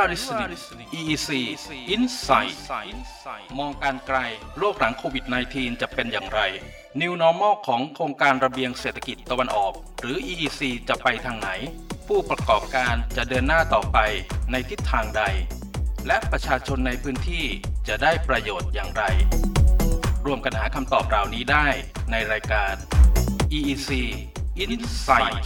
are listening EEC Insight มองการไกล โลกหลังโควิด -19 จะเป็นอย่างไร New Normal ของโครงการระเบียงเศรษฐกิจตะวันออก หรือ EEC จะไปทางไหน ผู้ประกอบการจะเดินหน้าต่อไปในทิศทางใด และประชาชนในพื้นที่จะได้ประโยชน์อย่างไร ร่วมกันหาคำตอบเหล่านี้ได้ในรายการ EEC Insight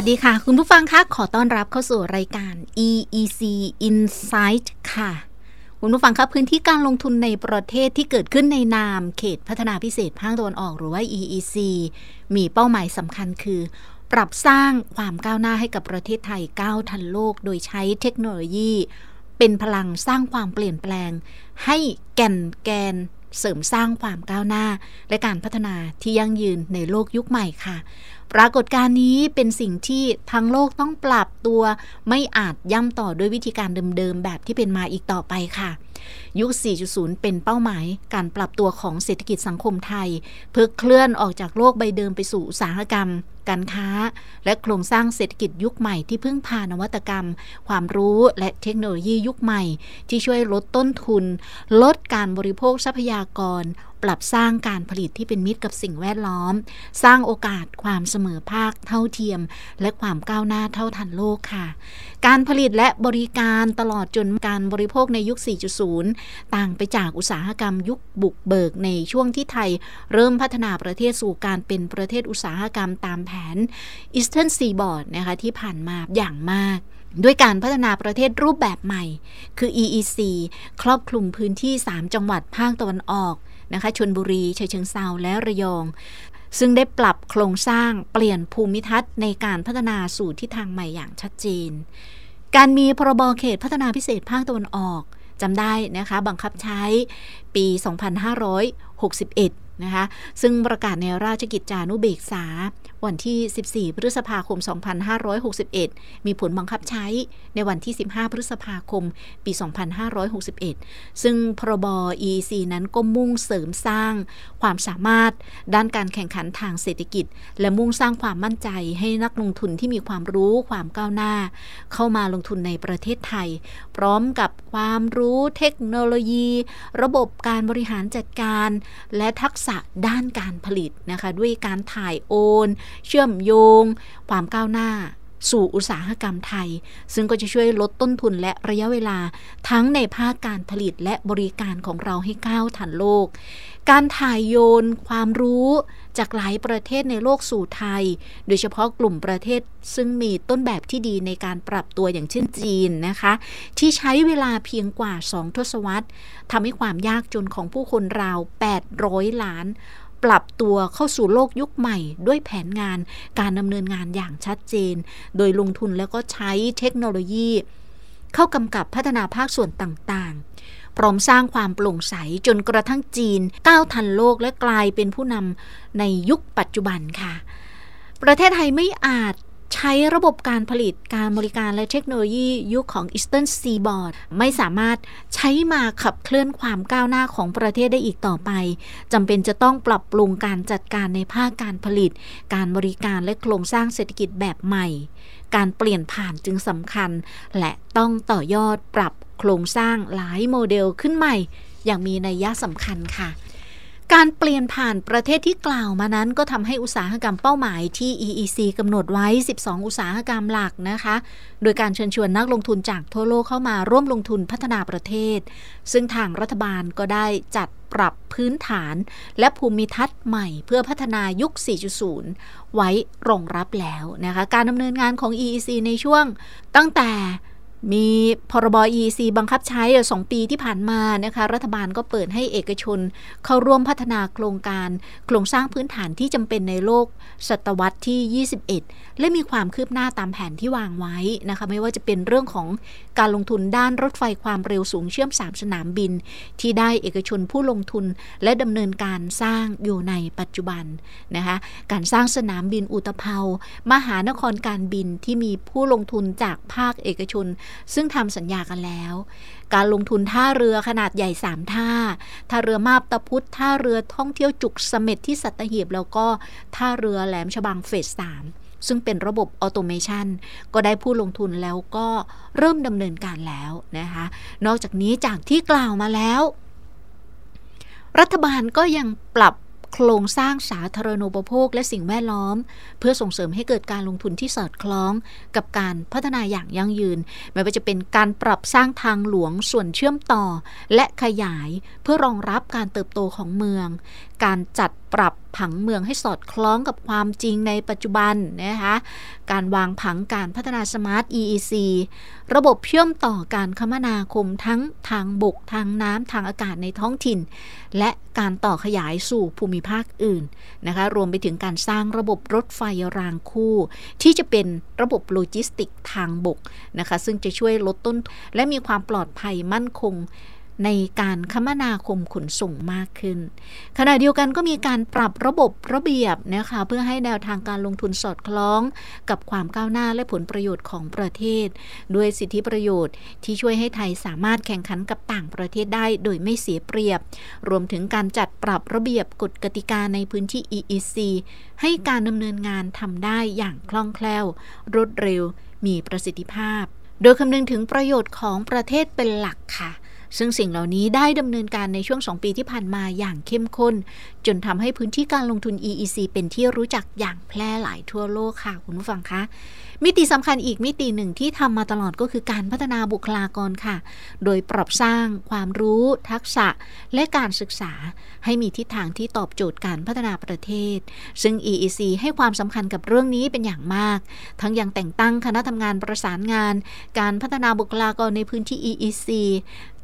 วัสดีค่ะ คุณผู้ฟังคะขอต้อนรับเข้าสู่รายการ EEC Insight ค่ะ คุณผู้ฟังคะพื้นที่การลงทุนในประเทศที่เกิดขึ้นในนาม เขตพัฒนาพิเศษภาคตะวันออกหรือว่า EEC มีเป้าหมายสำคัญคือ ปรับสร้างความก้าวหน้าให้กับประเทศไทยก้าวทันโลก โดยใช้เทคโนโลยี เป็นพลังสร้างความเปลี่ยนแปลง ให้แก่นแกนเสริมสร้างความก้าวหน้า และการพัฒนาที่ยั่งยืนในโลกยุคใหม่ค่ะ ปรากฏการณ์นี้เป็นสิ่งที่ทั้งโลกต้องปรับตัว ไม่อาจย่ำต่อด้วยวิธีการเดิมๆ แบบที่เป็นมาอีกต่อไปค่ะ ยุค 4.0 เป็นเป้าหมายการปรับตัวของเศรษฐกิจสังคมไทย เพื่อเคลื่อนออกจากโลกใบเดิมไปสู่อุตสาหกรรม การค้า และโครงสร้างเศรษฐกิจยุคใหม่ที่พึ่งพานวัตกรรม ความรู้และเทคโนโลยียุคใหม่ ที่ช่วยลดต้นทุน ลดการบริโภคทรัพยากรปรับสร้างการผลิตที่เป็นมิตรกับสิ่งแวดล้อม สร้างโอกาสความเสมอภาคเท่าเทียม และความก้าวหน้าเท่าทันโลกค่ะ การผลิตและบริการตลอดจนการบริโภคในยุค 4.0 ต่างไปจากอุตสาหกรรมยุคบุกเบิกในช่วงที่ไทย เริ่มพัฒนาประเทศสู่การเป็นประเทศอุตสาหกรรมตามแผน Eastern Seaboard นะคะที่ผ่านมาอย่างมากด้วยการพัฒนาประเทศรูปแบบใหม่ คือ EEC ครอบคลุมพื้นที่ 3 จังหวัดภาคตะวันออก นะคะชนบุรีชัยเชิงเซาและระยอง ซึ่งได้ปรับโครงสร้างเปลี่ยนภูมิทัศน์ในการพัฒนาสู่ทิศทางใหม่อย่างชัดเจน การมีพรบเขตพัฒนาพิเศษภาคตะวันออกจำได้นะคะบังคับใช้ปี 2561 นะคะซึ่งประกาศในราชกิจจานุเบกษา วันที่ 14 พฤษภาคม 2561 มีผลบังคับใช้ในวันที่ 15 พฤษภาคม ปี 2561 ซึ่งพรบ EEC นั้นก็มุ่งเสริมสร้างความสามารถด้านการแข่งขันทางเศรษฐกิจ และมุ่งสร้างความมั่นใจให้นักลงทุนที่มีความรู้ความก้าวหน้า เข้ามาลงทุนในประเทศไทย พร้อมกับความรู้เทคโนโลยี ระบบการบริหารจัดการ และทักษะด้านการผลิตนะคะ ด้วยการถ่ายโอนเชื่อมโยง ความก้าวหน้า สู่อุตสาหกรรมไทย ซึ่งก็จะช่วยลดต้นทุนและระยะเวลา ทั้งในภาคการผลิตและบริการของเราให้ก้าวทันโลก การถ่ายโยนความรู้จากหลายประเทศในโลกสู่ไทย โดยเฉพาะกลุ่มประเทศซึ่งมีต้นแบบที่ดีในการปรับตัวอย่างเช่นจีนนะคะ ที่ใช้เวลาเพียงกว่า 2 ทศวรรษทำให้ความยากจนของผู้คนราว 800 ล้าน ปรับตัวเข้าสู่โลกยุคใหม่ ด้วยแผนงานการดำเนินงานอย่างชัดเจน โดยลงทุนแล้วก็ใช้เทคโนโลยี เข้ากำกับพัฒนาภาคส่วนต่างๆ พร้อมสร้างความโปร่งใสจนกระทั่งจีน ก้าวทันโลกและกลายเป็นผู้นำในยุคปัจจุบันค่ะ ประเทศไทยไม่อาจ ใช้ระบบการผลิตการบริการและเทคโนโลยียุคของ Eastern Seaboard ไม่สามารถใช้มาขับเคลื่อนความก้าวหน้าของประเทศได้อีกต่อไปจำเป็นจะต้องปรับปรุงการจัดการในภาคการผลิต การบริการและโครงสร้างเศรษฐกิจแบบใหม่ การเปลี่ยนผ่านจึงสำคัญ และต้องต่อยอดปรับโครงสร้างหลายโมเดลขึ้นใหม่ อย่างมีนัยยะสำคัญค่ะ การเปลี่ยนผ่านประเทศที่กล่าวมานั้นก็ทำให้อุตสาหกรรมเป้าหมายที่ EEC กำหนดไว้ 12 อุตสาหกรรมหลักนะคะ โดยการเชิญชวนนักลงทุนจากทั่วโลกเข้ามาร่วมลงทุนพัฒนาประเทศ ซึ่งทางรัฐบาลก็ได้จัดปรับพื้นฐาน และภูมิทัศน์ใหม่เพื่อพัฒนายุค 4.0 ไว้รองรับแล้วนะคะ การดำเนินงานของ EEC ในช่วงตั้งแต่ มีพรบ EC บังคับใช้สองปีที่ผ่านมานะคะ รัฐบาลก็เปิดให้เอกชน เข้าร่วมพัฒนาโครงการ โครงสร้างพื้นฐานที่จำเป็นในโลก ศตวรรษที่ 21 และมีความคืบหน้าตามแผนที่วางไว้นะคะ ไม่ว่าจะเป็นเรื่องของ การลงทุนด้านรถไฟความเร็วสูงเชื่อม 3 สนามบิน ที่ได้เอกชนผู้ลงทุนและดำเนินการสร้างอยู่ในปัจจุบันนะคะการสร้างสนามบินอุตภเปามหานครการบินที่มีผู้ลงทุนจากภาคเอกชน ซึ่งทำสัญญากันแล้ว การลงทุนท่าเรือขนาดใหญ่ 3 ท่า ท่าเรือมาบตะพุธท่าเรือท่องเที่ยวจุกสเม็ดที่สัตหีบแล้วก็ท่าเรือแหลมฉบังเฟสสาม ซึ่งเป็นระบบออโตเมชันก็ได้ผู้ลงทุนแล้วก็เริ่มดำเนินการแล้วนะคะ นอกจากนี้จากที่กล่าวมาแล้ว รัฐบาลก็ยังปรับโครงสร้างสาธารณูปโภคและสิ่งแวดล้อม เพื่อส่งเสริมให้เกิดการลงทุนที่สอดคล้องกับการพัฒนาอย่างยั่งยืน ไม่ว่าจะเป็นการปรับสร้างทางหลวงส่วนเชื่อมต่อ และขยายเพื่อรองรับการเติบโตของเมือง การจัดปรับผังเมืองให้สอดคล้องกับความจริงในปัจจุบันนะคะการวางผังการพัฒนาสมาร์ท EEC ระบบเชื่อมต่อการคมนาคมทั้งทางบก ทางน้ำทางอากาศในท้องถิ่น และการต่อขยายสู่ภูมิภาคอื่นนะคะรวมไปถึงการสร้างระบบรถไฟรางคู่ ที่จะเป็นระบบโลจิสติกทางบกนะคะซึ่งจะช่วยลดต้นและมีความปลอดภัยมั่นคง ในการคมนาคมขนส่งมากขึ้น ขณะเดียวกันก็มีการปรับระบบระเบียบนะคะเพื่อให้แนวทางการลงทุนสอดคล้อง กับความก้าวหน้าและผลประโยชน์ของประเทศ ด้วยสิทธิประโยชน์ที่ช่วยให้ไทยสามารถแข่งขันกับต่างประเทศได้โดยไม่เสียเปรียบ รวมถึงการจัดปรับระเบียบกฎกติกาในพื้นที่ EEC ให้การดำเนินงานทำได้อย่างคล่องแคล่ว รวดเร็ว มีประสิทธิภาพ โดยคำนึงถึงประโยชน์ของประเทศเป็นหลักค่ะ ซึ่งสิ่งเหล่านี้ได้ดำเนินการในช่วง 2 ปีที่ผ่านมาอย่างเข้มข้น จนทำให้พื้นที่การลงทุน EEC เป็นที่รู้จักอย่างแพร่หลายทั่วโลกค่ะ คุณผู้ฟังคะ มิติสำคัญอีกมิติหนึ่งที่ทำมาตลอดก็คือการพัฒนาบุคลากรค่ะ โดยปรับสร้างความรู้ทักษะและการศึกษาให้มีทิศทางที่ตอบโจทย์การพัฒนาประเทศ ซึ่ง EEC ให้ความสำคัญกับเรื่องนี้เป็นอย่างมาก ทั้งยังแต่งตั้งคณะทำงานประสานงาน การพัฒนาบุคลากรในพื้นที่ EEC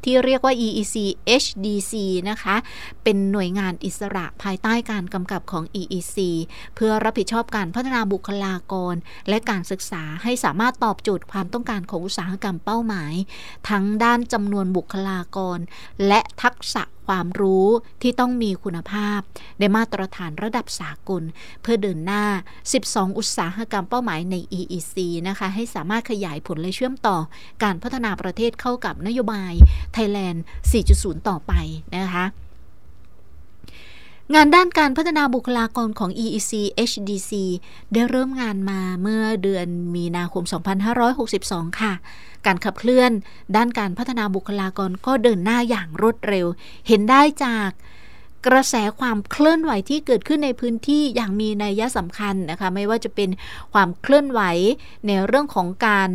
ที่เรียกว่า EEC HDC นะคะ เป็นหน่วยงานอิสระภายใต้การกำกับของ EEC เพื่อรับผิดชอบการพัฒนาบุคลากร และการศึกษาให้สามารถตอบโจทย์ความต้องการของอุตสาหกรรมเป้าหมาย ทั้งด้านจำนวนบุคลากร และทักษะความรู้ที่ต้องมีคุณภาพในมาตรฐานระดับสากล เพื่อเดินหน้า 12 อุตสาหกรรมเป้าหมายใน EEC นะคะ ให้สามารถขยายผลและเชื่อมต่อการพัฒนาประเทศเข้ากับนโยบาย Thailand 4.0 ต่อไปนะคะ งานด้านการพัฒนาบุคลากรของ EEC HDC ได้เริ่มงานมาเมื่อเดือนมีนาคม 2562 ค่ะ การขับเคลื่อนด้านการพัฒนาบุคลากรก็เดินหน้าอย่างรวดเร็ว เห็นได้จากกระแสความเคลื่อนไหวที่เกิดขึ้นในพื้นที่อย่างมีนัยสำคัญนะคะ ไม่ว่าจะเป็นความเคลื่อนไหวในเรื่องของการ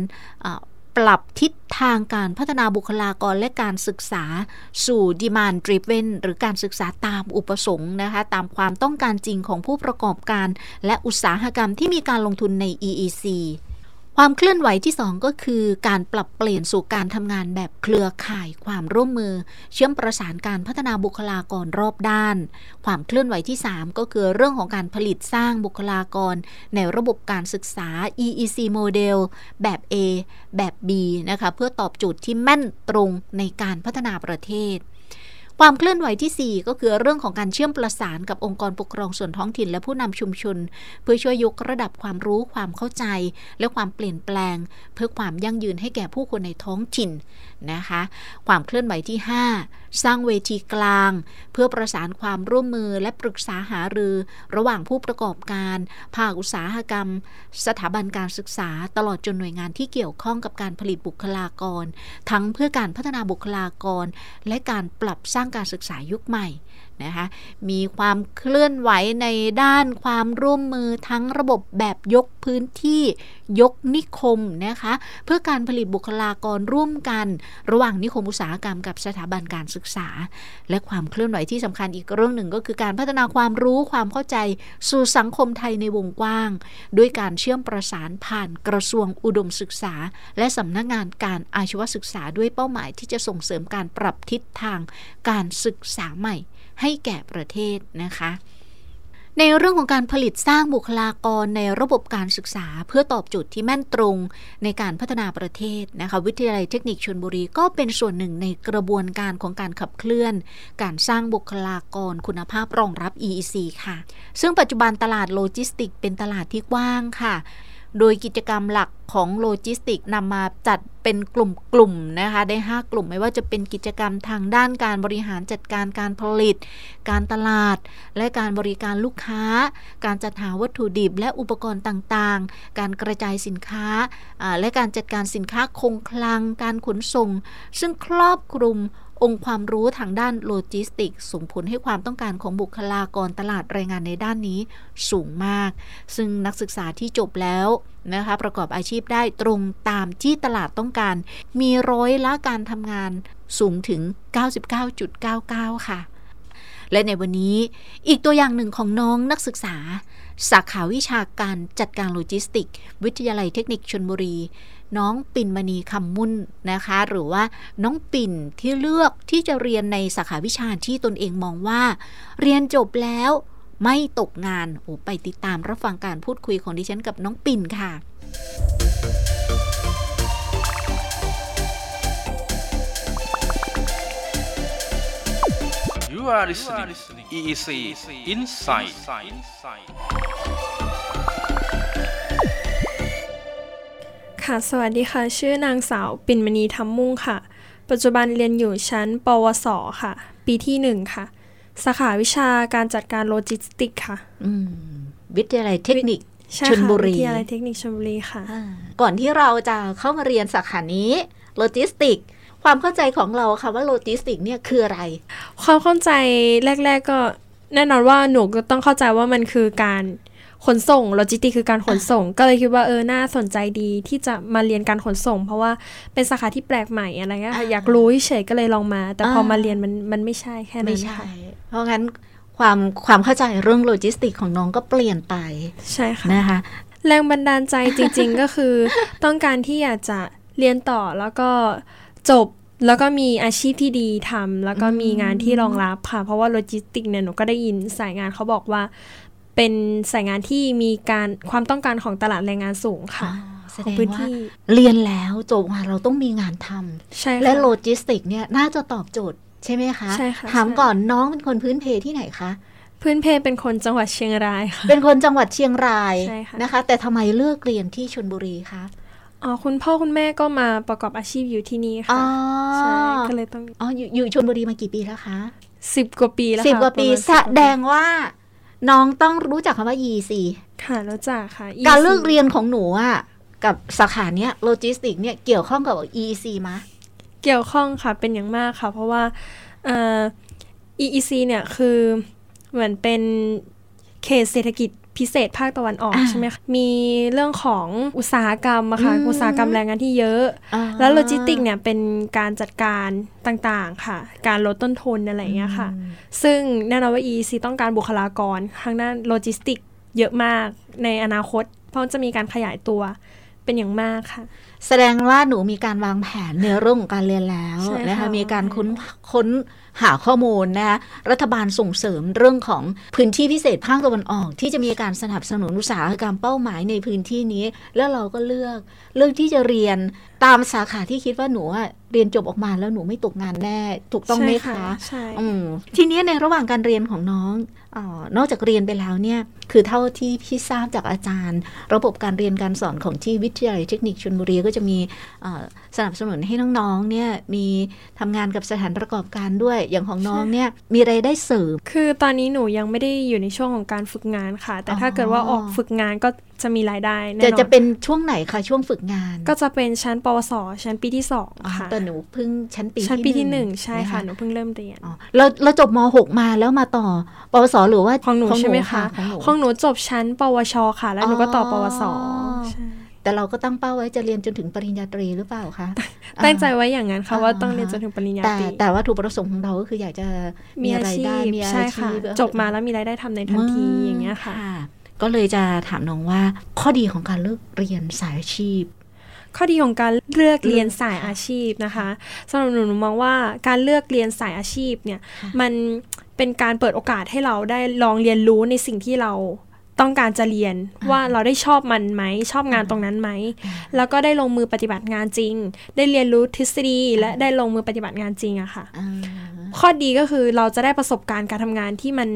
ปรับทิศทางการพัฒนาบุคลากรและการศึกษาสู่ demand driven หรือการศึกษาตามอุปสงค์นะคะ ตามความต้องการจริงของผู้ประกอบการ และอุตสาหกรรมที่มีการลงทุนใน EEC ความเคลื่อนไหวที่ 2 ก็คือการปรับเปลี่ยนสู่การทำงานแบบเครือข่าย ความร่วมมือ เชื่อมประสานการพัฒนาบุคลากรรอบด้าน ความเคลื่อนไหวที่ 3 ก็คือเรื่องของการผลิตสร้างบุคลากร ในระบบการศึกษา EEC โมเดลแบบ A แบบ B นะคะเพื่อตอบโจทย์ที่แม่นตรงในการพัฒนาประเทศ ความเคลื่อนไหวที่ 4 ก็คือเรื่องของการเชื่อมประสานกับองค์กรปกครองส่วนท้องถิ่นและผู้นำชุมชน เพื่อช่วยยกระดับความรู้ความเข้าใจ และความเปลี่ยนแปลง เพื่อความยั่งยืนให้แก่ผู้คนในท้องถิ่นนะคะ ความเคลื่อนไหวที่ 5 สร้างเวทีกลาง เพื่อประสานความร่วมมือและปรึกษาหารือ ระหว่างผู้ประกอบการ ภาคอุตสาหกรรม สถาบันการศึกษา ตลอดจนหน่วยงานที่เกี่ยวข้องกับการผลิตบุคลากร ทั้งเพื่อการพัฒนาบุคลากร และการปรับสร้างการศึกษายุคใหม่ นะคะมีความเคลื่อนไหวในด้านความร่วมมือทั้งระบบแบบยกพื้นที่ยกนิคมนะคะเพื่อการผลิตบุคลากรร่วมกัน ระหว่างนิคมอุตสาหกรรมกับสถาบันการศึกษา และความเคลื่อนไหวที่สำคัญอีกเรื่องหนึ่งก็คือการพัฒนาความรู้ความเข้าใจสู่สังคมไทยในวงกว้าง ด้วยการเชื่อมประสานผ่านกระทรวงอุดมศึกษา และสำนักงงานการอาชีวศึกษาด้วยเป้าหมายที่จะส่งเสริมการปรับทิศทางการศึกษาใหม่ ให้แก่ประเทศนะคะในเรื่องของการผลิตสร้างบุคลากรในระบบการศึกษา เพื่อตอบโจทย์ที่แม่นตรงในการพัฒนาประเทศนะคะวิทยาลัยเทคนิคชลบุรีก็เป็นส่วนหนึ่งในกระบวนการของการขับเคลื่อน การสร้างบุคลากรคุณภาพรองรับ EEC ค่ะ ซึ่งปัจจุบันตลาดโลจิสติก เป็นตลาดที่กว้างค่ะ โดยกิจกรรมหลักของโลจิสติกนำมาจัดเป็นกลุ่มๆนะคะได้ 5 กลุ่มไม่ว่าจะเป็นกิจกรรมทางด้านการบริหารจัดการการผลิต การตลาด และการบริการลูกค้า การจัดหาวัตถุดิบและอุปกรณ์ต่างๆ การกระจายสินค้า และการจัดการสินค้าคงคลัง การขนส่ง ซึ่งครอบคลุม องค์ความรู้ทางด้านโลจิสติก ส่งผลให้ความต้องการของบุคลากรตลาดแรงงานในด้านนี้สูงมาก ซึ่งนักศึกษาที่จบแล้วนะคะประกอบอาชีพได้ตรงตามที่ตลาดต้องการ มีร้อยละการทำงานสูงถึง 99.99 ค่ะ และในวันนี้อีกตัวอย่างหนึ่งของน้องนักศึกษา สาขาวิชาการจัดการโลจิสติก วิทยาลัยเทคนิคชนบุรี น้องปิ่นมณีคำมุ่นนะคะ หรือว่าน้องปิ่นที่เลือกที่จะเรียนในสาขาวิชาที่ตนเองมองว่า เรียนจบแล้วไม่ตกงานโอ้ไปติดตามรับฟังการพูดคุยของดิฉันกับน้องปิ่นค่ะ You are listening EEC Insight ค่ะ สวัสดีค่ะ ชื่อนางสาวปิ่นมณีทำมุ่งค่ะ ปัจจุบันเรียนอยู่ชั้น ปวส ค่ะ ปีที่หนึ่งค่ะ สาขาวิชาการจัดการโลจิสติกค่ะวิทยาลัยเทคนิคชลบุรีวิทยาลัยเทคนิคชลบุรีค่ะ ก่อนที่เราจะเข้ามาเรียนสาขานี้โลจิสติกความเข้าใจของเราค่ะว่าโลจิสติกเนี่ยคืออะไร ความเข้าใจแรก ๆก็แน่นอนว่าหนูก็ต้องเข้าใจว่ามันคือการ ขนส่งโลจิสติกคือการขนส่ง ก็เลยคิดว่าเออน่าสนใจดีที่จะมาเรียนการขนส่ง เพราะว่าเป็นสาขาที่แปลกใหม่อะไรเงี้ยอยากรู้เฉยก็เลยลองมา แต่พอมาเรียนมันมันไม่ใช่แค่นั้นไม่ใช่เพราะงั้นความความเข้าใจเรื่องโลจิสติกของน้องก็เปลี่ยนไปใช่ค่ะนะคะ แรงบันดาลใจจริง ๆ ก็คือ ต้องการที่อยากจะเรียนต่อแล้วก็จบแล้วก็มีอาชีพที่ดีทำแล้วก็มีงานที่รองรับค่ะ เพราะว่าโลจิสติกเนี่ยหนูก็ได้ยินสายงานเขาบอกว่า เป็นสายงานที่มีการความต้องการของตลาดแรงงานสูงค่ะแสดงว่าเรียนแล้วจบมาเราต้องมีงานทำใช่และโลจิสติกเนี่ยน่าจะตอบโจทย์ใช่ไหมคะใช่ค่ะถามก่อนน้องเป็นคนพื้นเพที่ไหนคะพื้นเพเป็นคนจังหวัดเชียงรายค่ะ เป็นคนจังหวัดเชียงรายนะคะ แต่ทำไมเลือกเรียนที่ชลบุรีคะอ๋อคุณพ่อคุณแม่ก็มาประกอบอาชีพอยู่ที่นี่ค่ะใช่ก็เลยต้องอ๋ออยู่อยู่ชลบุรีมากี่ปีแล้วคะสิบกว่าปีแล้วสิบกว่าปีแสดงว่า น้องต้องรู้จักคำว่า EC ค่ะรู้จักค่ะการเลือกเรียนของหนูอะกับสาขาเนี้ยโลจิสติกเนี่ยเกี่ยวข้องกับ EEC มะเกี่ยวข้องค่ะเป็นอย่างมากค่ะ เพราะว่า EEC เนี่ยคือเหมือนเป็นเขตเศรษฐกิจ พิเศษภาคตะวันออกใช่ไหมคะมีเรื่องของอุตสาหกรรมอะค่ะอุตสาหกรรมแรงงานที่เยอะ แล้วโลจิสติกเนี่ยเป็นการจัดการต่างๆค่ะ การลดต้นทุนอะไรอย่างเงี้ยค่ะ ซึ่งแน่นอนว่า EEC ต้องการบุคลากรทางด้านโลจิสติกเยอะมากในอนาคต เพราะจะมีการขยายตัวเป็นอย่างมากค่ะ แสดงว่าหนูมีการวางแผนในเรื่องของการเรียนแล้วนะคะมีการค้นค้น หาข้อมูลนะคะรัฐบาลส่งเสริมเรื่องของพื้นที่พิเศษภาคตะวันออก ที่จะมีการสนับสนุนอุตสาหกรรมเป้าหมายในพื้นที่นี้ แล้วเราก็เลือกเลือกที่จะเรียน ตามสาขาที่คิดว่าหนูเรียนจบออกมาแล้วหนูไม่ตกงานแน่ ถูกต้องไหมคะใช่ทีนี้ในระหว่างการเรียนของน้องอนอกจากเรียนไปแล้วเนี่ยคือเท่าที่พี่ทราบจากอาจารย์ ระบบการเรียนการสอนของที่วิทยาลัยเทคนิคชลบุรีก็จะมีสนับสนุนให้น้องๆเนี่ยมีทำงานกับสถานประกอบการด้วยอย่างของน้องเนี่ยมีไรายได้เสริมคือตอนนี้หนูยังไม่ได้อยู่ในช่วงของการฝึกงานค่ะ แต่ถ้าเกิดว่าออกฝึกงานก็ จะมีรายได้แน่นอนจะจะเป็นช่วงไหนคะช่วงฝึกงาน ก็จะเป็นชั้นปวสชั้นปีที่สองค่ะแต่หนูเพิ่งชั้นปีชั้นปีที่หนึ่งใช่ค่ะหนูเพิ่งเริ่มเรียนเราเราจบมหกมาแล้วมาต่อปวสหรือว่าของหนูใช่ไหมคะของหนูจบชั้น ปวชค่ะ แล้วหนูก็ต่อปวสแต่เราก็ตั้งเป้าไว้จะเรียนจนถึงปริญญาตรีหรือเปล่าคะ ตั้งใจไว้อย่างนั้นค่ะอ่าว่าต้องเรียนจนถึงปริญญาแต่ตรี แต่ว่าถูกประสงค์ของเราก็คืออยากจะมีมีอารายชีได้พมีอาใช่ชีค่ะพจบมาแล้วมีรายได้ทำในทันทีอย่างเงี้ยค่ะ ก็เลยจะถามน้องว่าข้อดีของการเลิกเรียนสายอาชีพ ข้อดีของการเลือกเรียนสายอาชีพนะคะสำหรับหนูหนูมองว่าการเลือกเรียนสายอาชีพเนี่ยค่ะมันเป็นการเปิดโอกาสให้เราได้ลองเรียนรู้ในสิ่งที่เราต้องการจะเรียนว่าเราได้ชอบมันไหมชอบงานตรงนั้นไหม แล้วก็ได้ลงมือปฏิบัติงานจริง ได้เรียนรู้ทฤษฎีและได้ลงมือปฏิบัติงานจริงอะค่ะอ่าข้อดีก็คือเราจะได้ประสบการณ์การทำงานที่มัน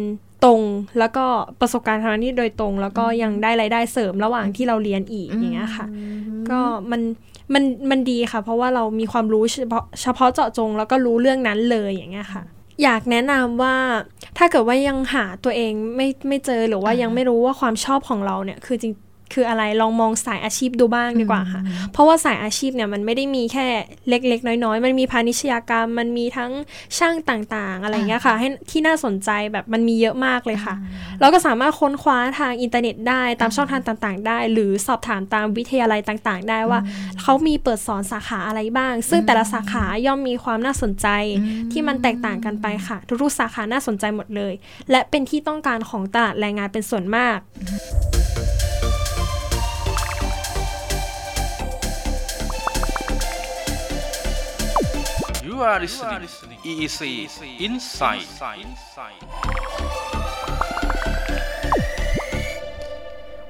ตรง แล้วก็ประสบการณ์ทำงานที่โดยตรง แล้วก็ยังได้รายได้เสริมระหว่างที่เราเรียนอีกอย่างเงี้ยค่ะ ก็มันมันมันดีค่ะ เพราะว่าเรามีความรู้เฉพาะเฉพาะเจาะจง แล้วก็รู้เรื่องนั้นเลยอย่างเงี้ยค่ะ อยากแนะนำว่าถ้าเกิดว่ายังหาตัวเองไม่ไม่เจอหรือว่ายังไม่รู้ว่าความชอบของเราเนี่ยคือจริง คืออะไรลองมองสายอาชีพดูบ้างดีกว่าค่ะ เพราะว่าสายอาชีพเนี่ยมันไม่ได้มีแค่เล็ก ๆ น้อย ๆ มันมีพาณิชยกรรม มันมีทั้งช่างต่างๆ อะไรอย่างเงี้ยค่ะ ให้ที่น่าสนใจแบบมันมีเยอะมากเลยค่ะ เราก็สามารถค้นคว้าทางอินเทอร์เน็ตได้ตามช่องทางต่างๆ ได้ หรือสอบถามตามวิทยาลัยต่างๆ ได้ว่าเขามีเปิดสอนสาขาอะไรบ้าง ซึ่งแต่ละสาขาย่อมมีความน่าสนใจที่มันแตกต่างกันไปค่ะ ทุกๆสาขาน่าสนใจหมดเลย และเป็นที่ต้องการของตลาดแรงงานเป็นส่วนมาก You are listening EEC Insight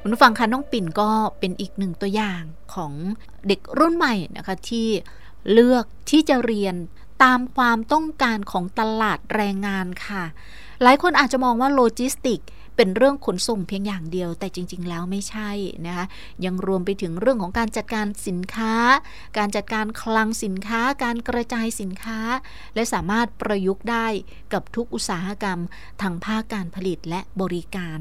คุณผู้ฟังคะน้องปิ่นก็เป็นอีกหนึ่งตัวอย่างของเด็กรุ่นใหม่นะคะที่เลือกที่จะเรียนตามความต้องการของตลาดแรงงานค่ะ หลายคนอาจจะมองว่าโลจิสติก เป็นเรื่องขนส่งเพียงอย่างเดียว แต่จริง ๆ แล้วไม่ใช่นะคะยังรวมไปถึงเรื่องของการจัดการสินค้า การจัดการคลังสินค้า การกระจายสินค้า และสามารถประยุกต์ได้กับทุกอุตสาหกรรมทางภาคการผลิตและบริการ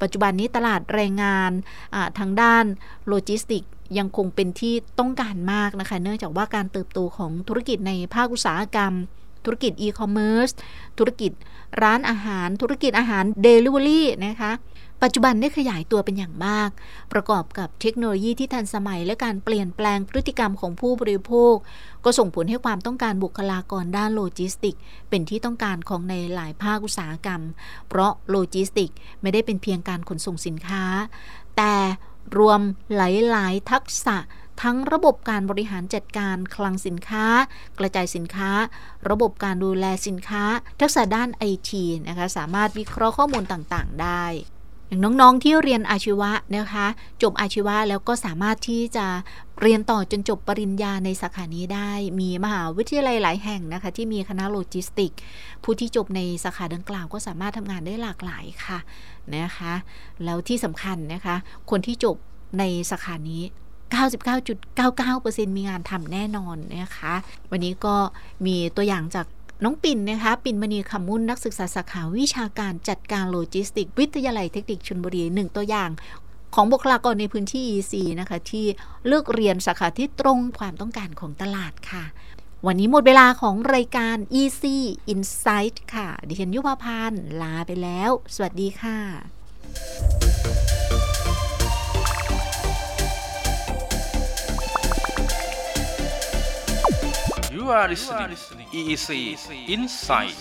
ปัจจุบันนี้ตลาดแรงงานทางด้านโลจิสติกยังคงเป็นที่ต้องการมากนะคะ เนื่องจากว่าการเติบโตของธุรกิจในภาคอุตสาหกรรม ธุรกิจอีคอมเมิร์ซธุรกิจร้านอาหาร ธุรกิจอาหารเดลิเวอรี่นะคะปัจจุบันได้ขยายตัวเป็นอย่างมาก ประกอบกับเทคโนโลยีที่ทันสมัยและการเปลี่ยนแปลงพฤติกรรมของผู้บริโภค ก็ส่งผลให้ความต้องการบุคลากรด้านโลจิสติก เป็นที่ต้องการของในหลายภาคอุตสาหกรรม เพราะโลจิสติกไม่ได้เป็นเพียงการขนส่งสินค้า แต่รวมหลาย ๆ ทักษะ ทั้งระบบการบริหารจัดการคลังสินค้า กระจายสินค้า ระบบการดูแลสินค้า ทักษะด้านไอทีนะคะสามารถวิเคราะห์ข้อมูลต่างๆ ได้อย่างน้องๆที่เรียนอาชีวะนะคะ จบอาชีวะแล้วก็สามารถที่จะเรียนต่อจนจบปริญญาในสาขานี้ได้ มีมหาวิทยาลัยหลายแห่งนะคะ ที่มีคณะโลจิสติก ผู้ที่จบในสาขาดังกล่าวก็สามารถทำงานได้หลากหลายค่ะนะคะ แล้วที่สำคัญนะคะ คนที่จบในสาขานี้ 99.99%มีงานทำแน่นอนนะคะ วันนี้ก็มีตัวอย่างจากน้องปิ่นนะคะ ปิ่นมณีคำมุ่นนักศึกษาสาขาวิชาการจัดการโลจิสติก วิทยาลัยเทคนิคชลบุรีหนึ่งตัวอย่างของบุคลากรในพื้นที่ EC นะคะ ที่เลือกเรียนสาขาที่ตรงความต้องการของตลาดค่ะ วันนี้หมดเวลาของรายการ EC Insight ค่ะ ดิฉันยุพพันธ์ลาไปแล้ว สวัสดีค่ะ You are listening. EEC Insight